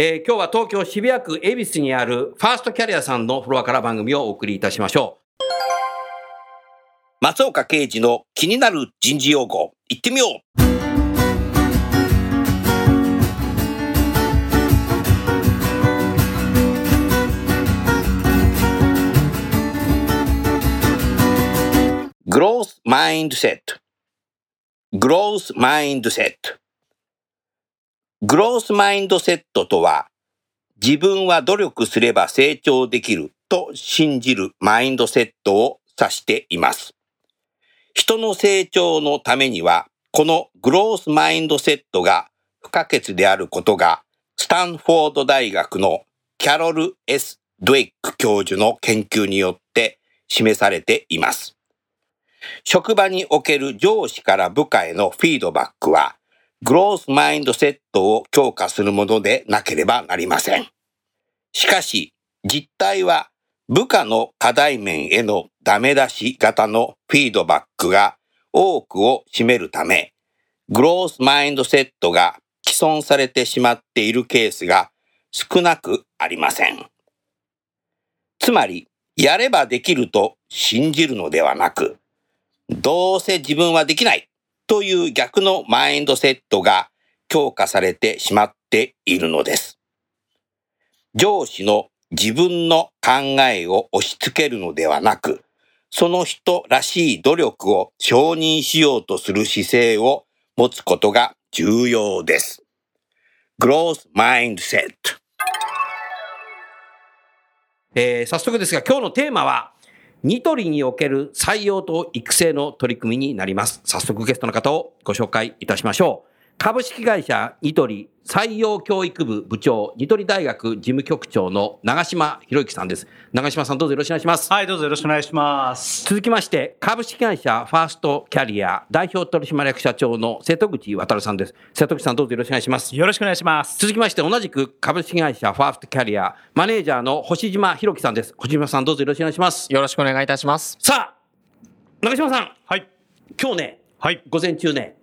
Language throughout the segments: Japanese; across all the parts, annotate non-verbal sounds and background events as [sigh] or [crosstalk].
えー今日は東京渋谷区恵比寿にあるファーストキャリアさんのフロアから番組をお送りいたしましょう。松岡刑事の気になる人事用語行ってみよう。グロースマインドセットグロースマインドセットグロースマインドセットとは自分は努力すれば成長できると信じるマインドセットを指しています。人の成長のためには、このグロースマインドセットが不可欠であることが、スタンフォード大学のキャロル・ S・ ドエック教授の研究によって示されています。職場における上司から部下へのフィードバックは、グロースマインドセットを強化するものでなければなりません。しかし、実態は部下の課題面へのダメ出し型のフィードバックが多くを占めるため、グロースマインドセットが既存されてしまっているケースが少なくありません。つまり、やればできると信じるのではなく、どうせ自分はできないという逆のマインドセットが強化されてしまっているのです。上司の自分の考えを押し付けるのではなく、その人らしい努力を承認しようとする姿勢を持つことが重要です。Growth Mindset えー早速ですが今日のテーマはニトリにおける採用と育成の取り組みになります。早速ゲストの方をご紹介いたしましょう。株式会社ニトリ採用教育部部長、ニトリ大学事務局長の長島博之さんです。長島さんどうぞよろしくお願いします。はい、どうぞよろしくお願いします。続きまして、株式会社ファーストキャリア代表取締役社長の瀬戸口渉さんです。瀬戸口さんどうぞよろしくお願いします。よろしくお願いします。続きまして、同じく株式会社ファーストキャリアマネージャーの星島博樹さんです。星島さんどうぞよろしくお願いします。よろしくお願いいたします。さあ、長島さん、はい。今日ね、はい。午前中ね、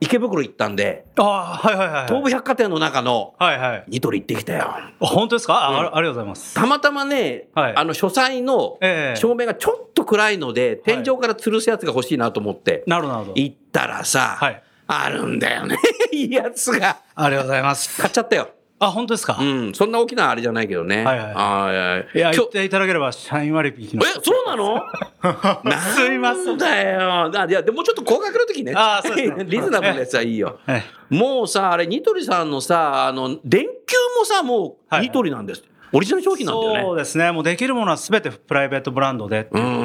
池袋行ったんで、ああ、はいはいはい。東武百貨店の中のはいはい。ニトリ行ってきたよ。あ本当ですか？あ,、うんあ、ありがとうございます。たまたまね、はいあの書斎のええ照明がちょっと暗いので、天井から吊るすやつが欲しいなと思って、なるほど、なるほど。行ったらさ、はいあるんだよね。[laughs] いいやつが。ありがとうございます。買っちゃったよ。あ、本当ですか、うん。そんな大きなあれじゃないけどね。はいはいあーいやいや言っていただければ、社員割引の。え、そうなの？[laughs] すいませなんんだよ。あいや、でもうちょっと高額の時ね。あーそうですね [laughs] リーズナブルなやつはいいよ。えもうさ、あれ、ニトリさんのさ、あの、電球もさ、もう、はいニトリなんです。オリジナル商品なんだよね。そうですね。もうできるものはすべてプライベートブランドでっていうことう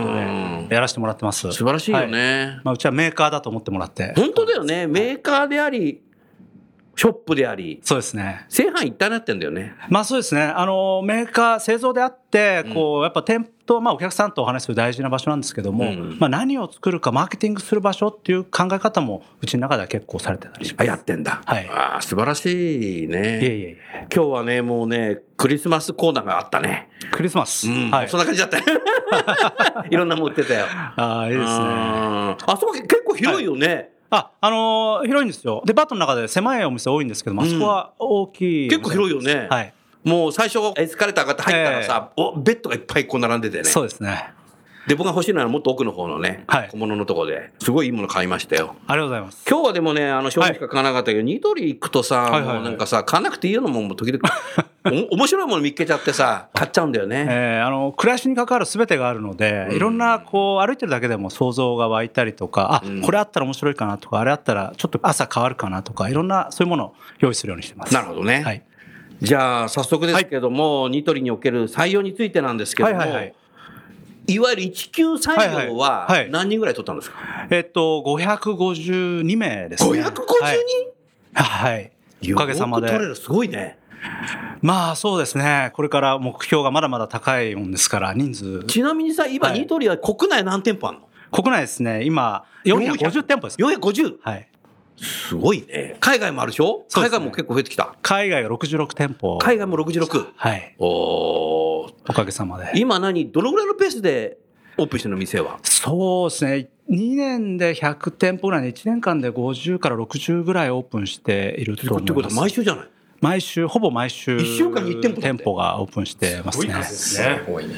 んで、やらせてもらってます。素晴らしいよはね。まあ、うちはメーカーだと思ってもらって。本当だよね。メーカーであり、ショップであり、そうですね。正反一体になってんだよね。まあそうですね。あの、メーカー、製造であって、こう、やっぱ店舗と、まあお客さんとお話しする大事な場所なんですけども、うんまあ何を作るか、マーケティングする場所っていう考え方も、うちの中では結構されてたりしまあ、す。やってんだ。はいあー素晴らしいね。いえいえいえ。今日はね、もうね、クリスマスコーナーがあったね。クリスマス。うん、はいそん。な感じだったよ。[laughs] いろんなもん売ってたよ。ああ、いいですね。あそこ結構広いよね。あ、あのー広いんですよ。デパートの中で狭いお店多いんですけども、あそこは大きい。結構広いよね。はい。もう最初エスカレーター上がって入ったらさ、おベッドがいっぱいこう並んでてね。そうですね。で、僕が欲しいのはもっと奥の方のね、はい小物のとこで、すごいいいもの買いましたよ。ありがとうございます。今日はでもね、あの、正直しか買わなかったけど、ニトリ行くとさ、はいはいはいもうなんかさ、買わなくていいようなもんも時々、[laughs] お面白いもの見っけちゃってさ、買っちゃうんだよね。えーあの暮らしに関わるすべてがあるので、いろんなこう歩いてるだけでも想像が湧いたりとか、あ、うんこれあったら面白いかなとか、あれあったらちょっと朝変わるかなとか、いろんなそういうものを用意するようにしてます。なるほどね。はい。じゃあ、早速ですけども、ニトリにおける採用についてなんですけども、はいはいはいいわゆる一級採用は何人ぐらい取ったんですか、えっと、552名ですね。550人、はい。はい。おかげさまで。取れる、すごいね。まあそうですね。これから目標がまだまだ高いもんですから、人数。ちなみにさ、今、はいニトリは国内何店舗あるの？国内ですね、今、450店舗です。450? はい。すごいね。海外もあるでしょ？ね海外も結構増えてきた。海外が66店舗。海外も66。はい。おーおかげさまで。今何どのぐらいのペースでオープンしてるの店は？そうですね。2年で100店舗ぐらいで、1年間で50から60ぐらいオープンしていると思いってことはます。毎週じゃない？毎週、ほぼ毎週、一週間に一店舗店舗がオープンしてますね。ごいね。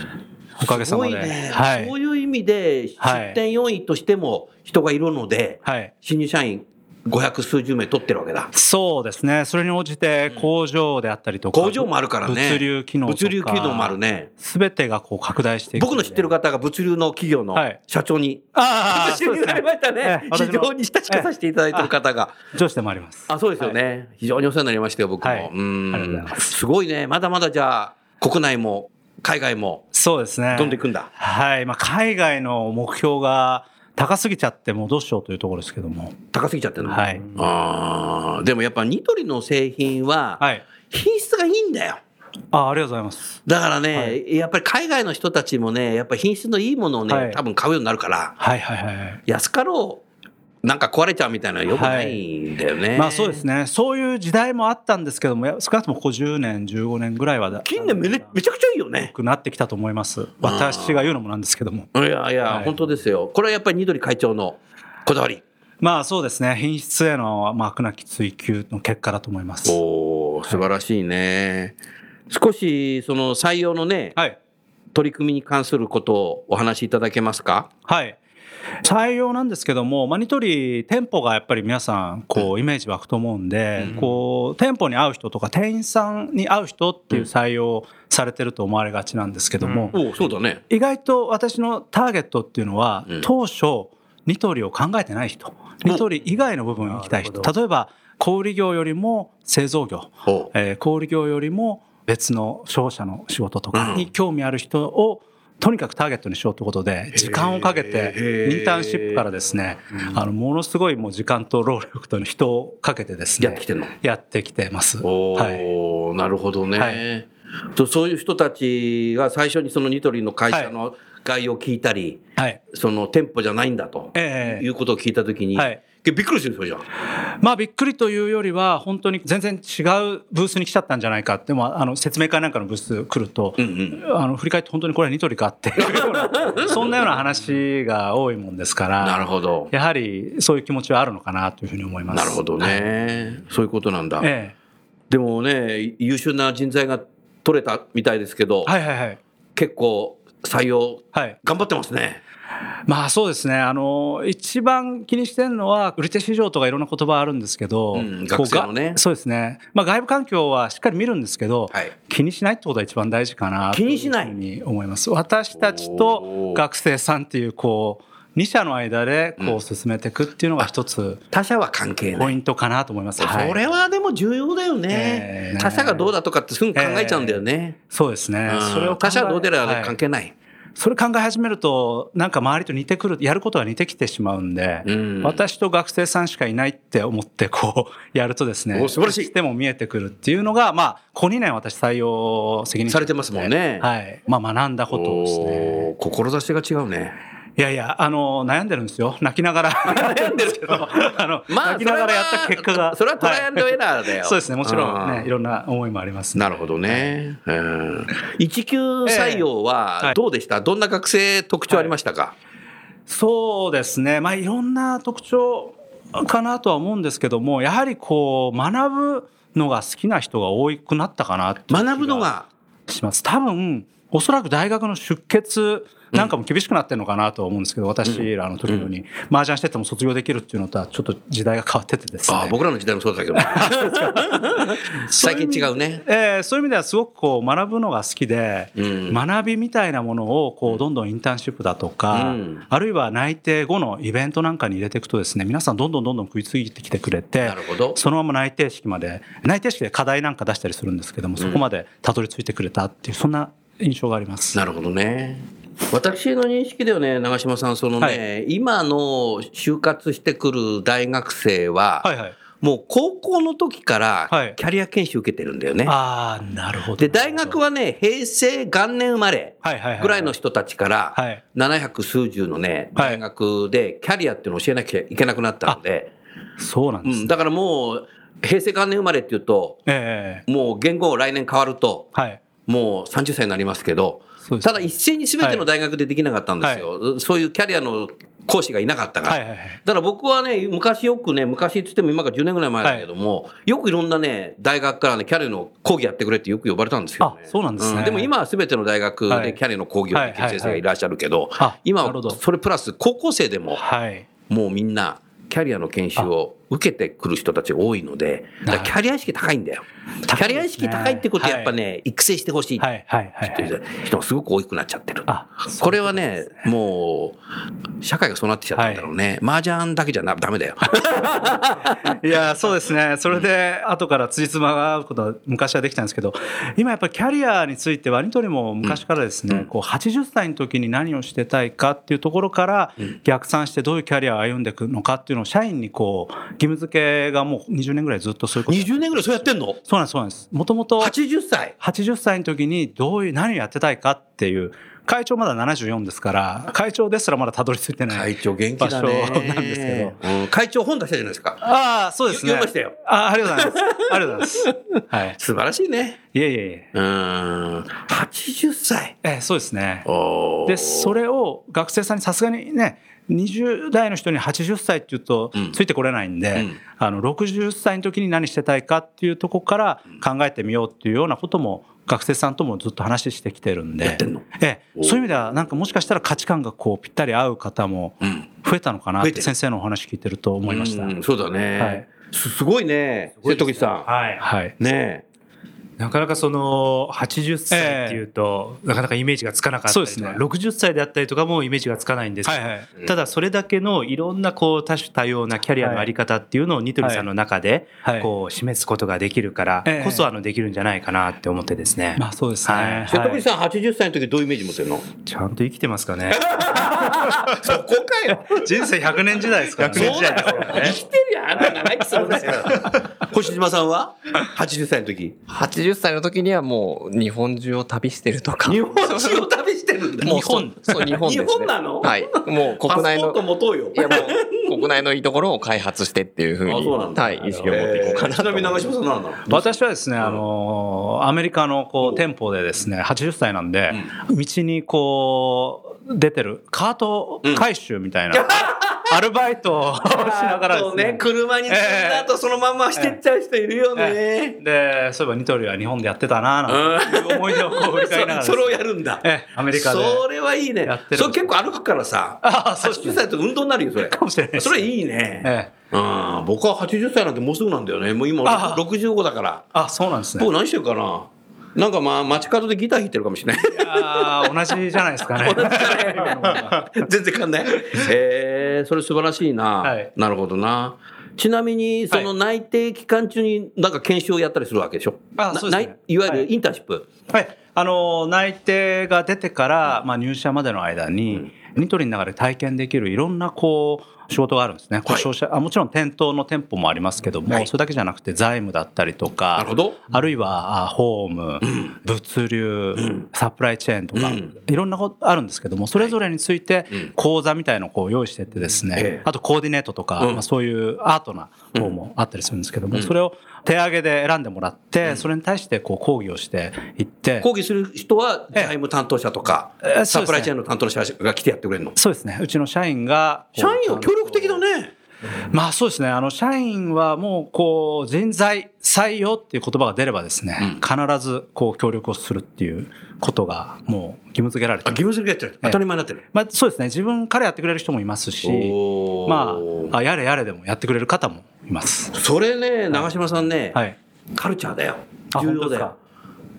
おかげすさまで。ね、はいそう。いう意味ではい出店要員としても人がいるので、はい。新入社員500数十名取ってるわけだ。そうですね。それに応じて工場であったりとか。工場もあるからね。物流機能とか。物流機能もある。ね。すべてがこう拡大していく。僕の知ってる方が物流の企業のはい社長に、[laughs] ああ、私になりましたねええ。非常に親しくさせていただいてる方が。上司でもあります。あ、そうですよね。非常にお世話になりましたよ、僕も。はいうんすすごいね。まだまだじゃあ、国内も海外もそうですね。どんどん行くんだ。はい。まあ、海外の目標が高すぎちゃって、もうどうしようというところですけども。高すぎちゃってるの？はい。ああ、でもやっぱニトリの製品ははい。品質がいいんだよ。あありがとうございます。だからね、はいやっぱり海外の人たちもね、やっぱり品質のいいものをね、はい多分買うようになるから、はいはいはい。安かろう、なんか壊れちゃうみたいなのはよくないんだよね。まあそうですね。そういう時代もあったんですけども、や少なくともここ10年、15年ぐらいはだ近年めめちゃくちゃいいよね良。くなってきたと思います。私が言うのもなんですけども。いやいや、はい本当ですよ。これはやっぱりニトリ会長のこだわり。まあそうですね。品質への、まあ、飽くなき追求の結果だと思います。おお素晴らしいね。少しその採用のね、はい。取り組みに関することをお話しいただけますかはい。採用なんですけども、まあ、ニトリ、店舗がやっぱり皆さん、こう、イメージ湧くと思うんで、こう、店舗に合う人とか、店員さんに合う人っていう採用されてると思われがちなんですけども、そうだね。意外と私のターゲットっていうのは、うん。当初、ニトリを考えてない人、ニトリ以外の部分に行きたい人、例えば、小売業よりも製造業、おえー小売業よりも別の商社の仕事とかに興味ある人をとにかくターゲットにしようということで時間をかけてインターンシップからですねあのものすごいもう時間と労力と人をかけてですねやってきてやってきてます。おはい。お、なるほどね、はい。とそういう人たちが最初にそのニトリの会社の概要を聞いたり、はい。その店舗じゃないんだと、ええ。いうことを聞いたときに、はい。びっくりするんですよ、じゃまあびっくりというよりは本当に全然違うブースに来ちゃったんじゃないかでもあの説明会なんかのブース来ると、うんうんあの振り返って本当にこれはニトリかっていうような [laughs] そんなような話が多いもんですからあ。なるほど。やはりそういう気持ちはあるのかなというふうに思います。なるほどね、そういうことなんだ。えでもね、優秀な人材が取れたみたいですけど、え、はいはいはい。結構採用はい。頑張ってますね。まあそうですね。あの、一番気にしてるのは、売り手市場とかいろんな言葉あるんですけど、うん学生のねがそうですね。まあ外部環境はしっかり見るんですけど、はい気にしないってことが一番大事かなと気にしない？いうふうに思います。私たちおとー学生さんっていう、こう、二者の間でこう進めていくっていうのが一つ他社は関係。ポイントかなと思います。はいそれはでも重要だよねえ。え他社がどうだとかってすぐ考えちゃうんだよね。そうですね。うんそれを他社はどうでらはい関係ない。それ考え始めると、なんか周りと似てくる、やることが似てきてしまうんで、うん私と学生さんしかいないって思って、こう、やるとですね、お素晴らしいでも見えてくるっていうのが、まあ、ここ2年私採用責任者されてますもんねはい。まあ、学んだことですね。志が違うね。いやいや、あの、悩んでるんですよ。泣きながら。[laughs] 悩んでるけど、あの、泣きながらやった結果が。それはトライアンドエラーだよ。はいそうですね。もちろんね、いろんな思いもあります。なるほどね。うん一級採用ええははいどうでした、どんな学生特徴ありましたか、そうですね。まあ、いろんな特徴かなとは思うんですけども、やはりこう、学ぶのが好きな人が多くなったかな学ぶのが、します。多分、おそらく大学の出欠なんかも厳しくなってるのかなと思うんですけど、私らの時のように、麻雀してても卒業できるっていうのとはちょっと時代が変わっててですね。ああ、僕らの時代もそうだけど。[laughs] 最近違うね。えーそういう意味ではすごくこう学ぶのが好きで、うん学びみたいなものをこうどんどんインターンシップだとか、うんあるいは内定後のイベントなんかに入れていくとですね皆さんどんどんどんどん食いついてきてくれてなるほどそのまま内定式まで内定式で課題なんか出したりするんですけどもそこまでたどり着いてくれたっていうそんな印象があります。なるほどね。私の認識ではね、長嶋さん、そのね、は今の就活してくる大学生は、はいはい、もう高校の時からはい。キャリア研修受けてるんだよね。ああなるほど。で、大学はね、平成元年生まれはいはいはいぐらいの人たちからはい、700数十のね、はい。大学でキャリアっていうのを教えなきゃいけなくなったので、そうなんです、うん、だからもう、平成元年生まれっていうと、ええ。もう言語来年変わると、はいもう30歳になりますけどただ一斉に全ての大学でできなかったんですよ。そういうキャリアの講師がいなかったから。はいはいはい。だから僕はね、昔よくね、昔って言っても今から10年ぐらい前だけども、よくいろんなね、大学からね、キャリアの講義やってくれってよく呼ばれたんですよ、ね。あそうなんですね。でも今は全ての大学はい。でキャリアの講義をできる先生がいらっしゃるけど、あ今はそれプラス高校生でも、はい。もうみんな、キャリアの研修を受けてくる人たちが多いので、キャリア意識高いんだよ。キャリア意識高いってことはやっぱね、育成してほしい。ってはいはいはい。いう人がすごく多くなっちゃってる。あこれはね、もう、社会がそうなってきちゃったんだろうね。麻雀だけじゃなダメだよ。[laughs] いやそうですね。それで後から辻褄が合うことは昔はできたんですけど今やっぱりキャリアについてはニトリも昔からですね、こう80歳の時に何をしてたいかっていうところから逆算してどういうキャリアを歩んでいくのかっていうのを社員にこう義務付けがもう20年ぐらいずっとそういうこと20年ぐらいそうやってんの？そうなんですそうなんですもともと ?80 歳。80歳の時にどういう何をやってたいかっていう会長まだ74ですから会長ですらまだたどり着いてない会長元気だね。場所なんですけどうん会長本出したじゃないですか。ああそうですね読みましたよあありがとうございますありがとうございますはい素晴らしいね。いえいえいえうん。80歳。ええそうですねでそれを学生さんにさすがにね20代の人に80歳っていうとうん。ついてこれないんで、うん。あの60歳の時に何してたいかっていうとこから考えてみようっていうようなことも学生さんともずっと話してきてるんで。ええ。そういう意味ではなんかもしかしたら価値観がこうぴったり合う方もうん。増えたのかなって先生のお話聞いてると思いました。うんそうだね。はい。すすごいね。瀬戸口さはい。はい。ん。ねなかなかその80歳っていうと、なかなかイメージがつかなかったりとか、そうですね60歳であったりとかもイメージがつかないんですけど、はいはいただそれだけのいろんなこう多種多様なキャリアのあり方っていうのをニトリさんの中ではいこう示すことができるからええこそあのできるんじゃないかなって思ってですね。まあそうですね。はい瀬戸口さん80歳の時どういうイメージ持ってるの？ちゃんと生きてますかね。[laughs] そこかよ。人生100年時代ですからね。100年時代ですからね生きてるやん。長生きするんだよ。[laughs] 星島さんは ?80 歳の時。80歳の時にはもう日本中を旅してるとか。日本中を旅してるんだ。もうそうそう、日本です、ね。日本なの？はい。もう国内の。いやもう国内のいいところを開発してっていうふうに、あそうなんだはい、意識を持っていこうかなちなみに長嶋さん何なの私はですね、あのアメリカのこう店舗でですね80歳なんで、道にこう出てるカート回収みたいな、[laughs] アルバイトをしながらですね車に積んだ後そのまんましてっちゃう人いるよね。でそういえばニトリは日本でやってたななんていう思い出をこう振り返りながらそ [laughs] それをやるんだ。ええアメリカでそれはいいねやって。るそれ結構歩くからさ。あそうですね80歳と運動になるよ、それ。かもしれないそれいいね。ええうん、僕は80歳なんてもうすぐなんだよね。もう今あ65だから。あそうなんですね僕何してるかななんかまあ街角でギター弾いてるかもしれない。あー同じじゃないですかね [laughs] 全然変わんない。へえそれ素晴らしいな。はいなるほどな。ちなみに、その内定期間中になんか研修をやったりするわけでしょ？あそうですねいいわゆはいるインターンシップ？はい、あの内定が出てから、まあ、入社までの間に、ニトリの中で体験できるいろんなこう仕事があるんですね、これ商社あもちろん店頭の店舗もありますけども、はい。それだけじゃなくて財務だったりとかなるほど。あるいはあホーム、物流、サプライチェーンとか、うん。いろんなことあるんですけどもそれぞれについてうん。講座みたいのをこう用意してってですね、ええあとコーディネートとか、うん。まあ、そういうアートな方もあったりするんですけども、それを手上げで選んでもらって、それに対してこう講義をしていって。講義する人はええ財務担当者とか、サプライチェーンの担当者が来てやってくれるの？そうですね。うちの社員が。社員は協力的だね。まあそうですね。あの、社員はもう、こう、人材採用っていう言葉が出ればですね、必ず、こう、協力をするっていうことが、もう義務付けられてあ、義務付けやってる。当たり前になってる。まあそうですね。自分からやってくれる人もいますし、まああ、やれやれでもやってくれる方もいます。それね、長嶋さんね、はい。カルチャーだよ。あ重要だよ。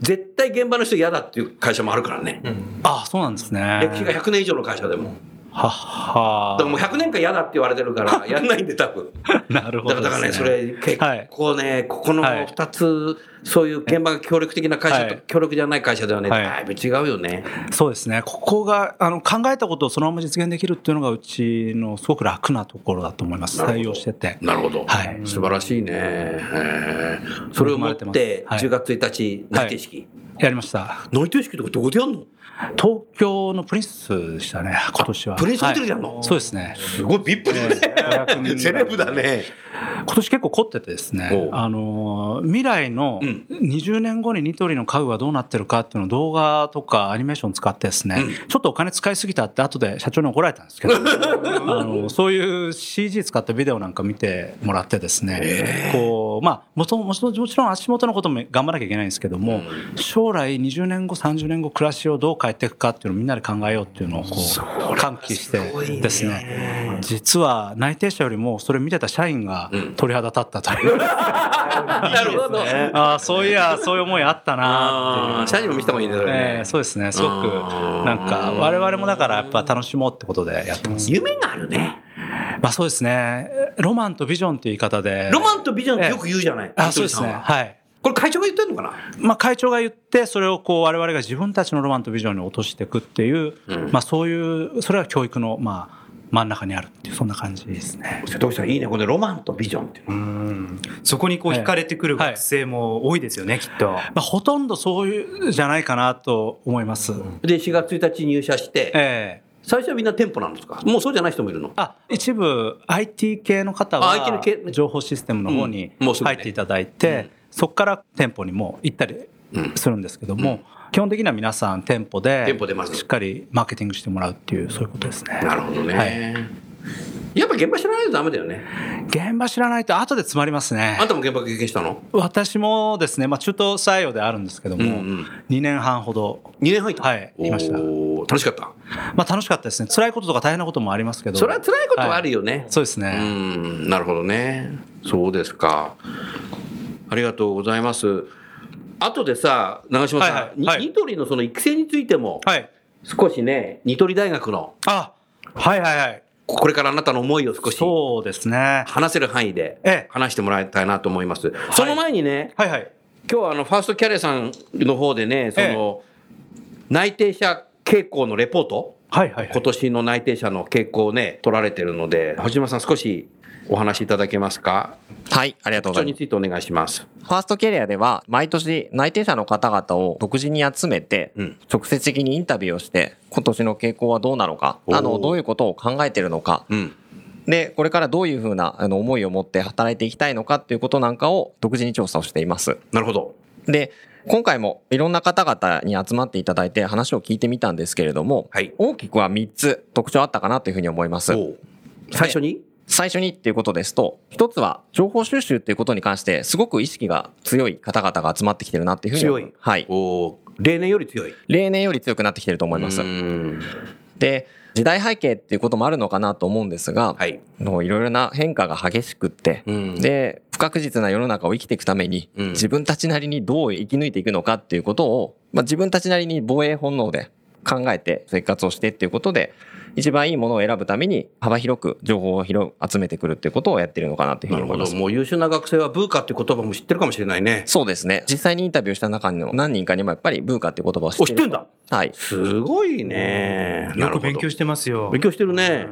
絶対現場の人嫌だっていう会社もあるからね。あそうなんですね。歴史が100年以上の会社でも。はっはだからもう100年間嫌だって言われてるから、[laughs] やんないんで多分。なるほどだからだからね、それ結はい構ね、ここのはい2つ、そういう現場が協力的な会社とはい協力じゃない会社ではね、はいだいぶ違うよね。そうですね。ここが、あの、考えたことをそのまま実現できるっていうのが、うちのすごく楽なところだと思います。採用してて。なるほど。はい素晴らしいね。へーそれを持って、はい10月1日、内定式。やりました。内定式とかどこでやんの？東京のプリンスでしたね、今年は。プリンスホテルでやんの？はい。そうですね。すごいビップだ500人ぐらい。[laughs] セレブだね。今年結構凝っててですおねう、あの、未来のうん。20年後にニトリの家具がどうなってるかっていうのを動画とかアニメーション使ってですね、ちょっとお金使いすぎたって後で社長に怒られたんですけど、[laughs] あの、そういう CG 使ったビデオなんか見てもらってですね、こう、まあ、もともともちろん足元のことも頑張らなきゃいけないんですけども、将来20年後、30年後暮らしをどう変えていくかっていうのをみんなで考えようっていうのをこう、喚起してですね、実は内定者よりもそれ見てた社員が鳥肌立ったという。[laughs] なるほど。ああ、そういや、そういう思いあったなあー社員も見せた方がいいんだよねえ。そうですね。すごく、なんか、我々もだからやっぱ楽しもうってことでやってます。夢があるね。まあそうですね。ロマンとビジョンっていう言い方で。ロマンとビジョンってよく言うじゃない。あ、そうですね。はい。これ会長が言ってんのかな？まあ会長が言って、それをこう我々が自分たちのロマンとビジョンに落としていくっていう、まあそういう、それは教育の、まあ、真ん中にあるっていう、そんな感じですね。瀬戸口さんいいね。このロマンとビジョンっていうの。そこにこう惹かれてくる学生も多いですよね、きっと。まあほとんどそういうじゃないかなと思います。で、4月1日入社して、ええ。最初はみんな店舗なんですか？もうそうじゃない人もいるの？あ一部 IT 系の方は系。情報システムの方に入っていただいて、そこから店舗にも行ったりするんですけども、基本的には皆さん店舗で店舗でまずしっかりマーケティングしてもらうっていうそういうことですね。なるほどね。はいやっぱ現場知らないとダメだよね。現場知らないと後で詰まりますねあん。たも現場経験したの？私もですね、まあ、中途採用であるんですけども、うんうん2年半ほど、?2 年入った？はいいました楽しかった？まあ、楽しかったですね辛いこととか大変なこともありますけどそれは辛いことはあるよね。うそうですね、ん、なるほどね。そうですか。ありがとうございます。あとでさ、長嶋さん、はいはいはい。ニニトリのその育成についても、はい。少しね、ニトリ大学の、あはいはいはい。これからあなたの思いを少しそうですね。話せる範囲でええ。話してもらいたいなと思います。その前にね、はいはい。今日はあの、ファーストキャリアさんの方でね、その、内定者傾向のレポート、はいはいはい。今年の内定者の傾向をね、取られてるので、星島さん少しお話しいただけますか？はい、ありがとうございます。についてお願いします。ファーストキャリアでは、毎年内定者の方々を独自に集めてうん、直接的にインタビューをして、今年の傾向はどうなのか、あの、どういうことを考えているのか、うん。で、これからどういうふうなあの思いを持って働いていきたいのかっていうことなんかを独自に調査をしています。なるほど。で、今回もいろんな方々に集まっていただいて話を聞いてみたんですけれども、はい大きくは3つ特徴あったかなというふうに思います。最初に？最初にっていうことですと、一つは情報収集っていうことに関してすごく意識が強い方々が集まってきてるなっていうふうに強いはい。おう例年より強い。例年より強くなってきてると思いますう。んで、時代背景っていうこともあるのかなと思うんですが、はい。もういろいろな変化が激しくって、うんで、不確実な世の中を生きていくために、うん自分たちなりにどう生き抜いていくのかっていうことを、まあ、自分たちなりに防衛本能で考えて生活をしてっていうことで、一番いいものを選ぶために幅広く情報を広く集めてくるっていうことをやってるのかなというふう。に思います。もう優秀な学生はブーカっていう言葉も知ってるかもしれないね。そうですね。実際にインタビューした中にも何人かにもやっぱりブーカっていう言葉を知ってる。お知ってんだはい。すごいね。よく勉強してますよ。勉強してるね。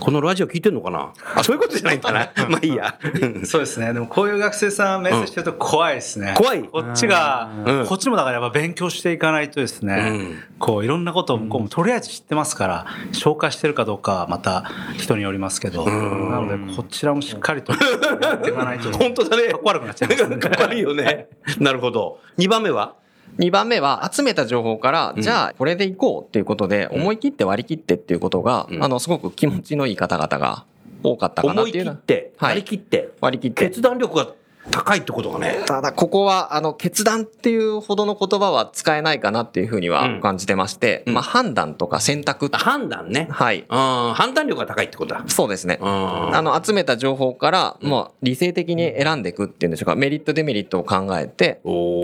このラジオ聞いてんのかな？あ、そういうことじゃないんだな。[laughs] まあいいや。[laughs] そうですね。でもこういう学生さん面接してると怖いですね。怖いこっちが、うんこっちもだからやっぱ勉強していかないとですね、うんこういろんなことを向こうもとりあえず知ってますから、消化してるかどうかはまた人によりますけど、なのでこちらもしっかりと [laughs] やっていかないと。本当だね。かっこ悪くなっちゃいますねかっこ悪いよね。なるほど。2番目は？2番目は集めた情報から、じゃあこれでいこうっていうことで、思い切って割り切ってっていうことが、うん。あの、すごく気持ちのいい方々が多かったかな思いっていうのは。切って、はい。割り切って、割り切って。決断力が高いってことがね。ただ、ここは、あの、決断っていうほどの言葉は使えないかなっていうふうには感じてまして、うんまあ、判断とか選択。判断ね。はい。うん、判断力が高いってことだ。そうですね。うんあの、集めた情報から、もう理性的に選んでいくっていうんでしょうか、メリット、デメリットを考えて、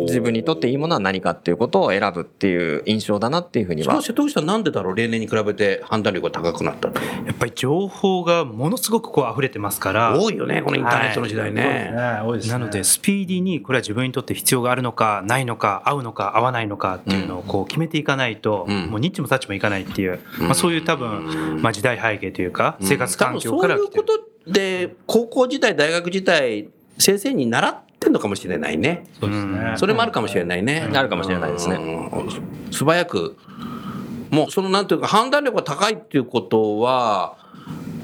自分にとっていいものは何かっていうことを選ぶっていう印象だなっていうふうには。瀬戸口さんなんでだろう例年に比べて判断力が高くなったと。やっぱり情報がものすごくこう溢れてますから。多いよね、このインターネットの時代ね。多いですね。なので、スピーディーにこれは自分にとって必要があるのか、ないのか、合うのか、合わないのかっていうのをこう決めていかないと、うんもうニッチもサッチもいかないっていう、うんまあ、そういう多分、まあ、時代背景というか、生活多環境分そういうから来てる。ことで、高校時代、大学時代、先生に習ってんのかもしれないね。そうですね。それもあるかもしれないね。あるかもしれないですねうん。素早く、もうそのなんていうか、判断力が高いっていうことは、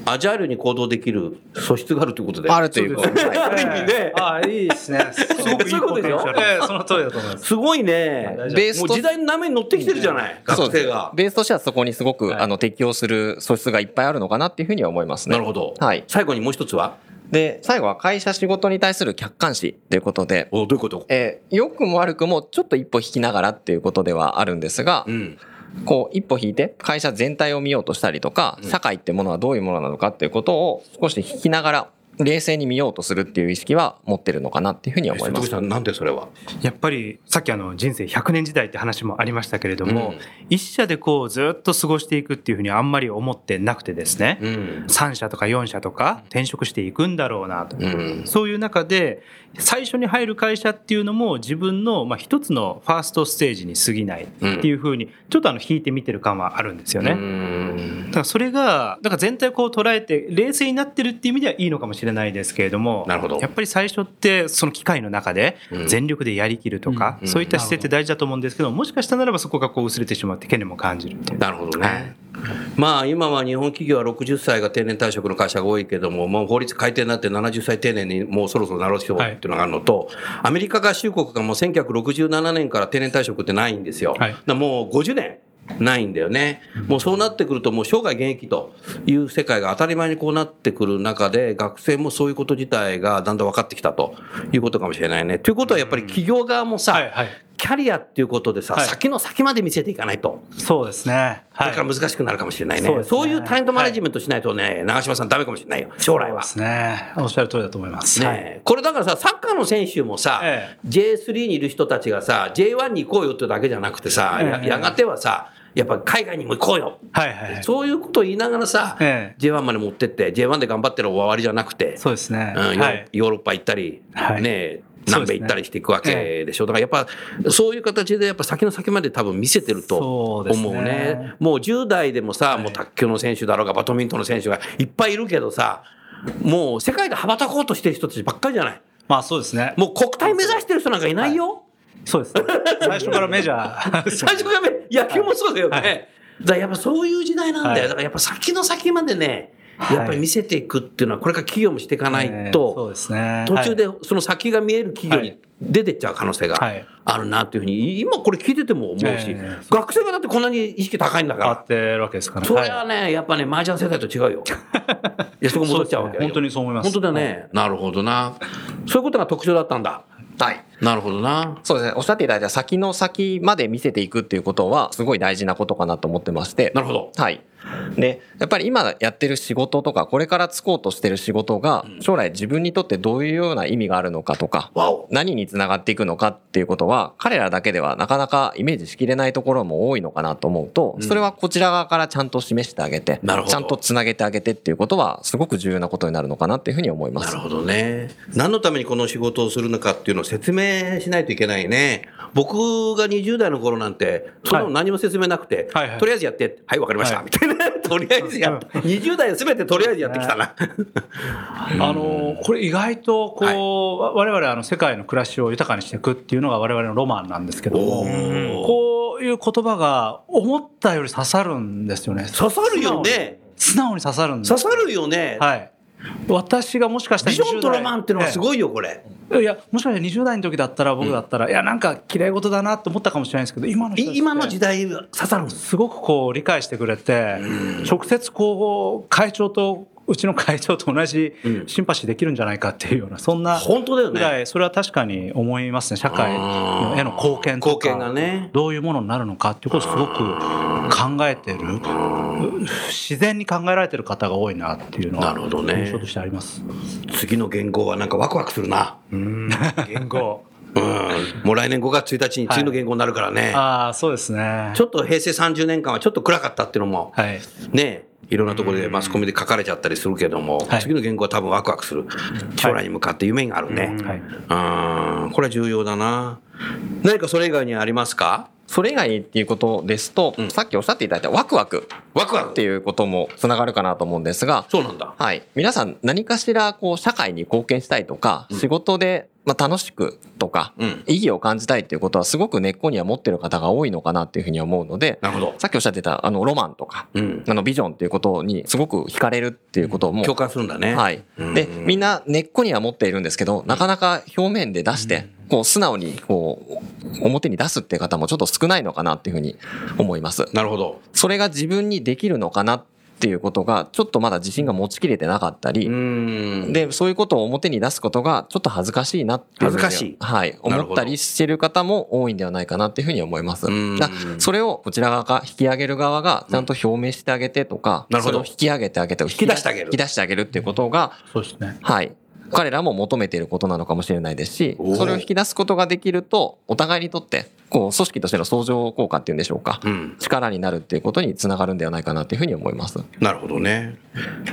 アジャイルに行動できる素質があると [laughs] いうことで。あるというこある意味ね。ああ、いいですね。すごくいいことでしょええその通りだと思います。すごいね。ベースともう時代の波に乗ってきてるじゃない、学生が。ベースとしてはそこにすごく、はいあの適応する素質がいっぱいあるのかなっていうふうには思いますね。なるほど。はい最後にもう一つは？で、最後は会社仕事に対する客観視ということで、おどういうこと？えー良くも悪くもちょっと一歩引きながらっていうことではあるんですが、うん。こう一歩引いて会社全体を見ようとしたりとか、社会ってものはどういうものなのかっていうことを少し引きながら冷静に見ようとするっていう意識は持ってるのかなっていうふうに思います。なんでそれは？やっぱりさっきあの人生100年時代って話もありましたけれども、うん。一社でこうずっと過ごしていくっていうふうにあんまり思ってなくてですね、うん。3社とか4社とか転職していくんだろうなと、うん。そういう中で最初に入る会社っていうのも自分のまあ一つのファーストステージに過ぎないっていうふうにちょっとあの引いて見てる感はあるんですよね。うん。だからそれがだから全体をこう捉えて冷静になってるっていう意味ではいいのかもしれないですけれどもなるほどやっぱり最初ってその機会の中でうん全力でやりきるとか、うんそういった姿勢って大事だと思うんですけどもしかしたならばそこがこう薄れてしまって懸念も感じるっていう。なるほどね。まあ今は日本企業は60歳が定年退職の会社が多いけども、もう法律改定になって70歳定年にもうそろそろなろう人っていうのがあるのと、アメリカ合衆国がもう1967年から定年退職ってないんですよ。はいもう50年。ないんだよね。もうそうなってくると、もう生涯現役という世界が当たり前にこうなってくる中で、学生もそういうこと自体がだんだん分かってきたということかもしれないね。ということはやっぱり企業側もさ、はいはいキャリアっていうことでさ、はい先の先まで見せていかないと。そうですね。はい。だから難しくなるかもしれないね。そうねそういうタレントマネジメントしないとね、長嶋さんダメかもしれないよ。将来は。ですね。おっしゃる通りだと思います。はい。ねこれだからさ、サッカーの選手もさ、え J3 にいる人たちがさ、J1 に行こうよってだけじゃなくてさ、やええやがてはさ、やっぱ海外にも行こうよ。はいはいはい。そういうことを言いながらさ、ええ J1 まで持ってって、J1 で頑張ってる終わりじゃなくて、そうですね。うんヨーはい。ヨーロッパ行ったり、はいね南米行ったりしていくわけでしょ。だからやっぱ、そういう形でやっぱ先の先まで多分見せてるとそうね思うね。もう10代でもさ、もう卓球の選手だろうが、バドミントンの選手がいっぱいいるけどさ、もう世界で羽ばたこうとしてる人たちばっかりじゃない。まあそうですね。もう国体目指してる人なんかいないよ。そうです。[laughs] 最初からメジャー。[laughs] 最初からね野球もそうだよね。はいだやっぱそういう時代なんだよ。はいだからやっぱ先の先までね、はいやっぱり見せていくっていうのは、これから企業もしていかないええと、そうですね。途中ではいその先が見える企業にはい出てっちゃう可能性がはいあるなというふうに、今これ聞いてても思うし、ええ学生がだってこんなに意識高いんだから、合ってるわけですからそれははね、やっぱね、麻雀世代と違うよ。[laughs] いや、そこ戻っちゃうわけよ。本当にそう思います本当だよね。なるほどな。そういうことが特徴だったんだ。はい。なるほどな。そうですね。おっしゃっていただいた先の先まで見せていくっていうことは、すごい大事なことかなと思ってまして。なるほど。はい。で、やっぱり今やってる仕事とか、これから就こうとしてる仕事が、将来自分にとってどういうような意味があるのかとか。何につながっていくのかっていうことは、彼らだけではなかなかイメージしきれないところも多いのかなと思うと、それはこちら側からちゃんと示してあげて、ちゃんとつなげてあげてっていうことは、すごく重要なことになるのかなっていうふうに思いますなる。ほどね。何のためにこの仕事をするのかっていうのを説明しないといけないね。僕が20代の頃なんて、その何も説明なくて、とりあえずやって、はい、わかりました、はいみたいな。[laughs] とりあえずやって、20代は全てとりあえずやってきたな。[laughs] あのこれ意外とこう、我々あの世界の暮らしを豊かにしていくっていうのが我々のロマンなんですけどもこういう言葉が思ったより刺さるんですよね。刺さるよね。素直に。刺さるんです刺さるよね。はい私がもしかしたらビジョンとロマンっていうのはすい、ごいよ、これ。ええいやもしかしたら20代の時だったら僕だったら、いやなんか綺麗事だなと思ったかもしれないんですけど今の今の時代刺さる。すごくこう理解してくれて、直接こう会長とうちの会長と同じうんシンパシーできるんじゃないかっていうようなそんな本当だよね。いそれは確かに思いますね社会への貢献と貢献がかね。どういうものになるのかっていうことをすごく考えてる自然に考えられてる方が多いなっていうのはなるほどね印象としてあります。次の言語はなんかワクワクするな。言語 [laughs] うん。もう来年5月1日に次の言語になるからね。ああそうですね。ちょっと平成30年間はちょっと暗かったっていうのも、はいね、いろんなところでマスコミで書かれちゃったりするけども、はい次の言語は多分ワクワクする。将来に向かって夢があるね。はい。うん。これは重要だな。何かそれ以外にありますか？それ以外っていうことですと、うんさっきおっしゃっていただいたワクワクワクワクっていうこともつながるかなと思うんですが、そうなんだ。はい。皆さん何かしらこう社会に貢献したいとか、うん仕事でまあ楽しくとか、うん。意義を感じたいっていうことはすごく根っこには持ってる方が多いのかなっていうふうに思うので、なるほど。さっきおっしゃってたあのロマンとか、うん。あのビジョンっていうことにすごく惹かれるっていうことも、共感するんだね。はい。うんで、みんな根っこには持っているんですけど、なかなか表面で出して、こう素直にこう表に出すっていう方もちょっと少ないのかなっていうふうに思います。なるほど。それが自分にできるのかなっていうことがちょっとまだ自信が持ちきれてなかったり、うん。で、そういうことを表に出すことがちょっと恥ずかしいなっていうふうに恥ずかしいはい。思ったりしてる方も多いんではないかなっていうふうに思います。うんだそれをこちら側が引き上げる側がちゃんと表明してあげてとか、なるほどそれを引き上げてあげて、引き出してあげる引き出してあげるっていうことが、そうですね。はい。彼らも求めていることなのかもしれないですしそれを引き出すことができると、お互いにとって、こう、組織としての相乗効果っていうんでしょうか。うん。力になるっていうことにつながるんではないかなというふうに思います。なるほどね。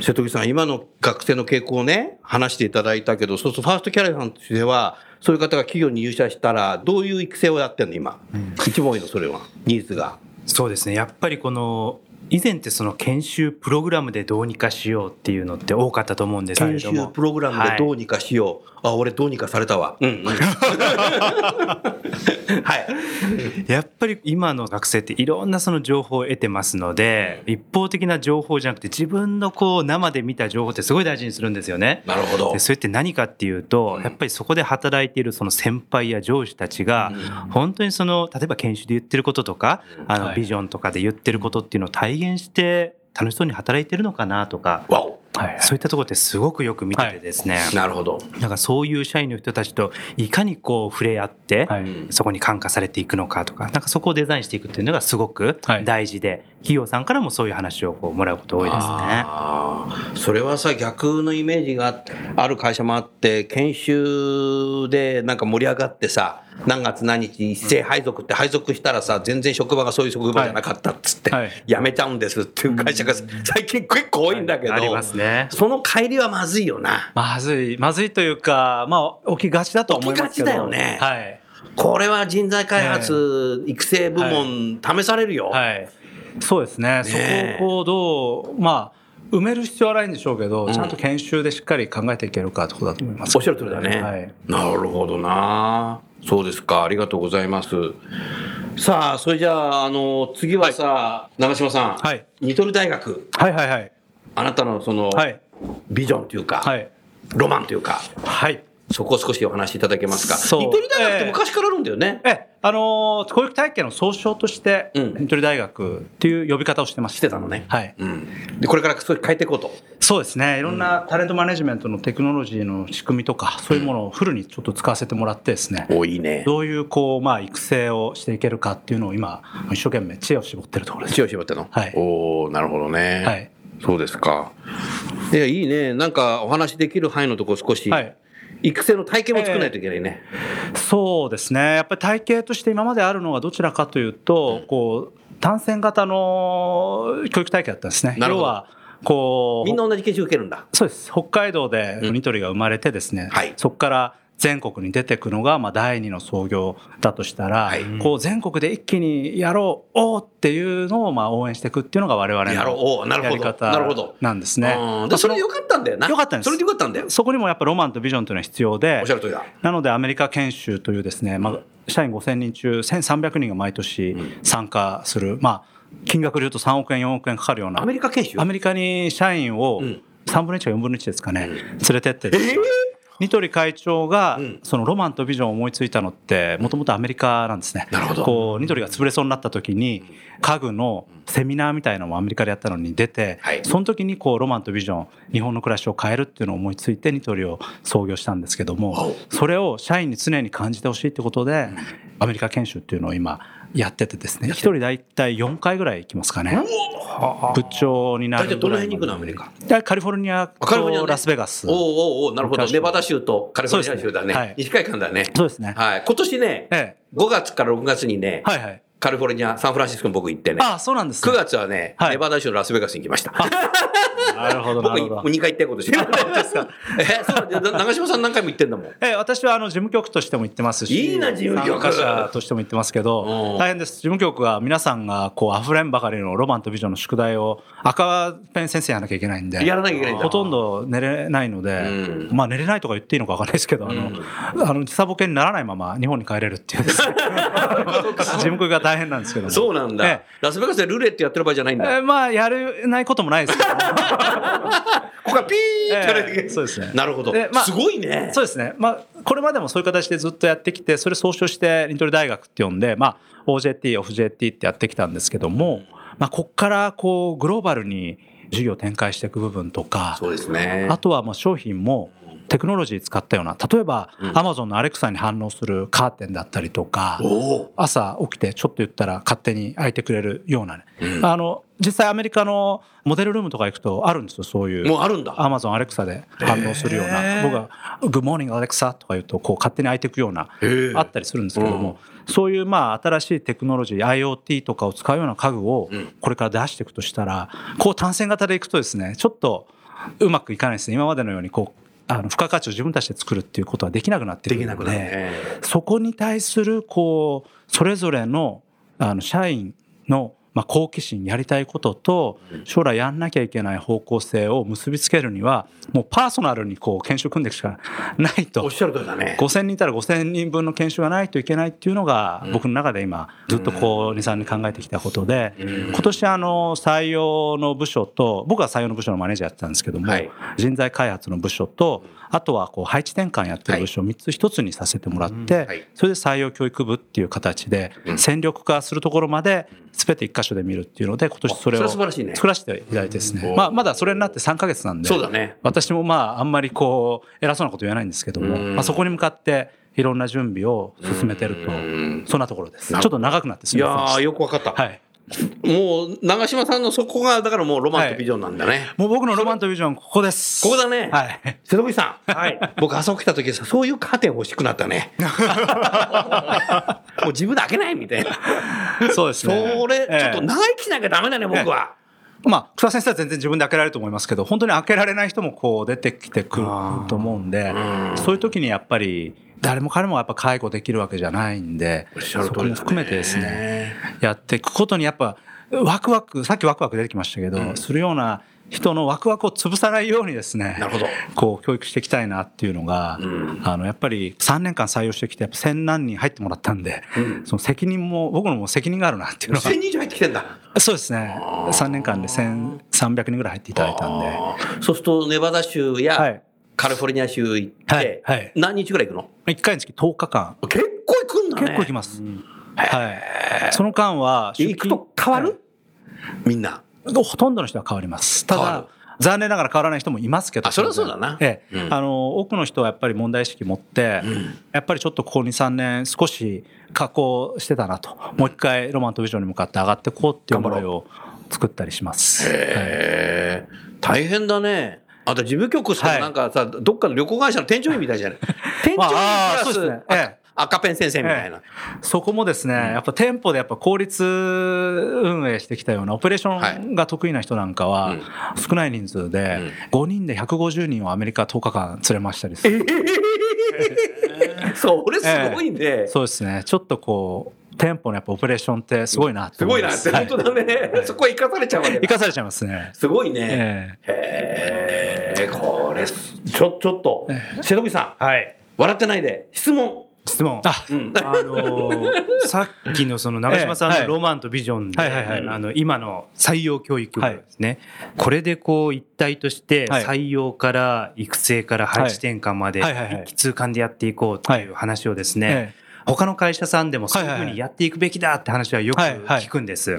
瀬戸口さん、今の学生の傾向をね、話していただいたけど、そうするとファーストキャリアさんとしては、そういう方が企業に入社したら、どういう育成をやってんの、今？一番多いの、それは。ニーズが。そうですねやっぱりこの以前ってその研修プログラムでどうにかしようっていうのって多かったと思うんですけれ研ども修プログラムでどうにかしよう。あ、俺どうにかされたわ。うん、うん。はい。やっぱり今の学生っていろんなその情報を得てますので一方的な情報じゃなくて自分のこう生で見た情報ってすごい大事にするんですよね。なるほどで。それって何かっていうとやっぱりそこで働いているその先輩や上司たちが本当にその例えば研修で言ってることとかあのはいビジョンとかで言ってることっていうのを体現して楽しそうに働いてるのかなとかわお。はい。そういったところってすごくよく見ててですね、なるほど。だからそういう社員の人たちといかにこう触れ合って、はい。そこに感化されていくのかとか、なんかそこをデザインしていくっていうのがすごくはい。大事で、企業さんからもそういう話をこうもらうこと多いですね。ああ、それはさ、逆のイメージがある会社もあって、研修でなんか盛り上がってさ、何月何日一斉配属って配属したらさ、全然職場がそういう職場じゃなかったっつって、はい。はい。辞めちゃうんですっていう会社が最近結構多いんだけど、ありますね。その帰りはまずいよな。まずい、まずいというか、まあ、起きがちだと思いますけど。起きがちだよねはい。これは人材開発、育成部門、試されるよ。はい。そうですね。そねえこをどう、まあ、埋める必要はないんでしょうけど、んちゃんと研修でしっかり考えていけるかってことだと思います。おっしゃる通りだね。はい。なるほどな。そうですか。ありがとうございます。さあ、それじゃあ、あの、次はさ、長嶋さん。はい。ニトリ大学。はいはいはい。あなたのその、はい。ビジョンというか、はい。ロマンというか、はい。そこを少しお話しいただけますか？そうニトリ大学って昔からあるんだよね。え、あのー教育体系の総称として、うんニトリ大学っていう呼び方をしてまししてたのね。はい。うん。で、これからそれ変えていこうと。そうですね。いろんなタレントマネジメントのテクノロジーの仕組みとか、そういうものをフルにちょっと使わせてもらってですね。お、いいね。どういうこう、まあ、育成をしていけるかっていうのを今、一生懸命知恵を絞ってるところです。血を絞っての？はいおおなるほどね。はい。そうですか。いや、いいね。なんかお話できる範囲のところ少し、はい。育成の体験も作らないといけないね。そうですね。やっぱり体系として今まであるのがどちらかというと、こう、単線型の教育体系だったんですね。要は、こう、みんな同じ研修受けるんだ。そうです。北海道でニトリが生まれてですね、はいそこから全国に出てくのが、まあ、第二の創業だとしたら、はい。こう、全国で一気にやろう、おーっていうのを、まあ、応援していくっていうのが我々のるほど。やり方なるほど。なん。ですね。でそれでよかったんだよな。よかったんです。それでよかったんだよ。そこにもやっぱロマンとビジョンというのは必要でおっしゃる通りだ。なのでアメリカ研修というですね、まあ、社員5000人中1300人が毎年参加する、まあ、金額で言うと3億円4億円かかるような。アメリカ研修？アメリカに社員をうん。3分の1か4分の1ですかね、連れてってえー？ニトリ会長がうん。そのロマンとビジョンを思いついたのってもともとアメリカなんですね。なるほど。こうニトリが潰れそうになった時に家具のセミナーみたいなのもアメリカでやったのに出て、はい。その時にこうロマンとビジョン日本の暮らしを変えるっていうのを思いついてニトリを創業したんですけどもそれを社員に常に感じてほしいってことでアメリカ研修っていうのを今やっててですね。一人大体4回ぐらい行きますかね。部長になる大体どの辺に行くのアメリカ？でカリフォルニアカリフォルニア。ねとラスベガス。おうおうおうなるほど。昔ネバダ州とカリフォルニア州だね。ね。はい。西海岸だね。そうですね。はい。今年ね、ええ。5月から6月にね、はいはいカリフォルニア、サンフランシスコに僕行ってね、ああそうなんですね。9月はね、はい。ネバダ州のラスベガスに行きました。なるほどな僕るほど。もう2回行ってることしてる。[laughs] え、そうだ。長嶋さん何回も行ってんだもん。ええ私はあの事務局としても行ってますしいいな事務局。者としても行ってますけうどん。大変です。事務局が皆さんがこう溢れんばかりのロマンとビジョンの宿題を赤ペン先生やらなきゃいけないんでやらなきゃいけないんだ。ほとんど寝れないので、うん。まあ寝れないとか言っていいのか分かんないですけど、あのあの時差ボケにならないまま日本に帰れるっていうですね。[laughs] 事務局が大変なんですけどもそうなんだ、えラスベガスでルレットやってる場合じゃないんだ。ええまあやれないこともないですけど [laughs] ここがピーってええそうですねなるほど。でまあすごいね。そうですね、まあ、これまでもそういう形でずっとやってきてそれ総称してニトリ大学って呼んで、まあ、OJT、OFJT ってやってきたんですけども、まあ、ここからこうグローバルに事業を展開していく部分とかそうですね。あとはまあ商品もテクノロジー使ったような。例えばアマゾンのアレクサに反応するカーテンだったりとか。朝起きてちょっと言ったら勝手に開いてくれるようなね、あの実際アメリカのモデルルームとか行くとあるんですよそういう。もうあるんだ。アマゾンアレクサで反応するような、僕が「Good morning Alexa」とか言うとこう勝手に開いていくようなあったりするんですけども、そういうまあ新しいテクノロジー IoT とかを使うような家具をこれから出していくとしたらこう単線型でいくとですねちょっとうまくいかないですね。今までのようにこうあの付加価値を自分たちで作るっていうことはできなくなってくるのできなくなるでね。そこに対するこうそれぞれのあの社員のまあ好奇心やりたいことと将来やんなきゃいけない方向性を結びつけるにはもうパーソナルにこう研修組んでいくしかないと。おっしゃる通りだね。5,000人いたら5,000人分の研修がないといけないっていうのが僕の中で今ずっとこう23年考えてきたことで。今年あの採用の部署と僕は採用の部署のマネージャーやってたんですけどもはい。人材開発の部署とあとはこう配置転換やってる部署を3つ1つにさせてもらってはい。それで採用教育部っていう形で戦力化するところまで全て1箇所で見るっていうので今年それをは素晴らしいね。作らせていただいてですね。まあまだそれになって3ヶ月なんでそうだね。私もまああんまりこう偉そうなこと言わないんですけども、うん。まあ、そこに向かっていろんな準備を進めてるとん。そんなところです。ちょなっと長くなってすいやみませんー、よくわかった。はいもう、長嶋さんのそこが、だからもうロマンとビジョンなんだね。もう僕のロマンとビジョンここですここだね。はい瀬戸口さん。はい。僕、朝起きた時さ、そういうカーテン欲しくなったね。[laughs] もう自分で開けないみたいな。そうですねそれ、ええちょっと長生きしなきゃダメだね、僕は。まあ草先生は全然自分で開けられると思いますけど本当に開けられない人もこう出てきてくると思うんでそういう時にやっぱり誰も彼もやっぱ介護できるわけじゃないんでそこも含めてですねやっていくことにやっぱワクワクさっきワクワク出てきましたけど、するような人のワクワクを潰さないようにですねなるほど。こう教育していきたいなっていうのが、あのやっぱり3年間採用してきてやっぱ千何人入ってもらったんで、その責任も僕のも責任があるなっていうのが1000人以上入ってきてんだ。そうですね。3年間で1300人ぐらい入っていただいたんで。そうすると、ネバダ州はやい。カリフォルニア州行ってはい。はい、何日ぐらい行くの？1回につき10日間。結構行くんだね。結構行きます、はい、その間は行くと変わる？みんな。ほとんどの人は変わります。ただ残念ながら変わらない人もいますけど。あそれはそうだな。ええ。うん。あの多くの人はやっぱり問題意識持って、やっぱりちょっとここ23年少し加工してたなと。もう一回ロマンとビジョンに向かって上がっていこうっていう思いを作ったりします、はいへえ、大変だね。あと事務局さ、はい。なんかさ、どっかの旅行会社の店長員みたいじゃない？[laughs] 店長員プラス、そうですね。ええ赤ペン先生みたいな。そこもですね、やっぱ店舗でやっぱ効率運営してきたようなオペレーションが得意な人なんかは少ない人数で5人で150人をアメリカ10日間連れましたりする。それすごいね。そうですね。ちょっとこう、店舗のやっぱオペレーションってすごいなってすごいなって、本当だね。そこは生かされちゃうわけだ生かされちゃいますね。すごいね。えへえ、これ、ちょ、ちょっと、瀬戸口さん、はい。笑ってないで、質問。質問。あのー [laughs] さっきのその長嶋さんのロマンとビジョンで、はいはいはい。あの今の採用教育部ですね、これでこう一体としてはい。採用から育成から配置転換まではいはいはい。はい一気通貫でやっていこうっていう話をですね、え他の会社さんでもそういうふうにやっていくべきだって話はよく聞くんです。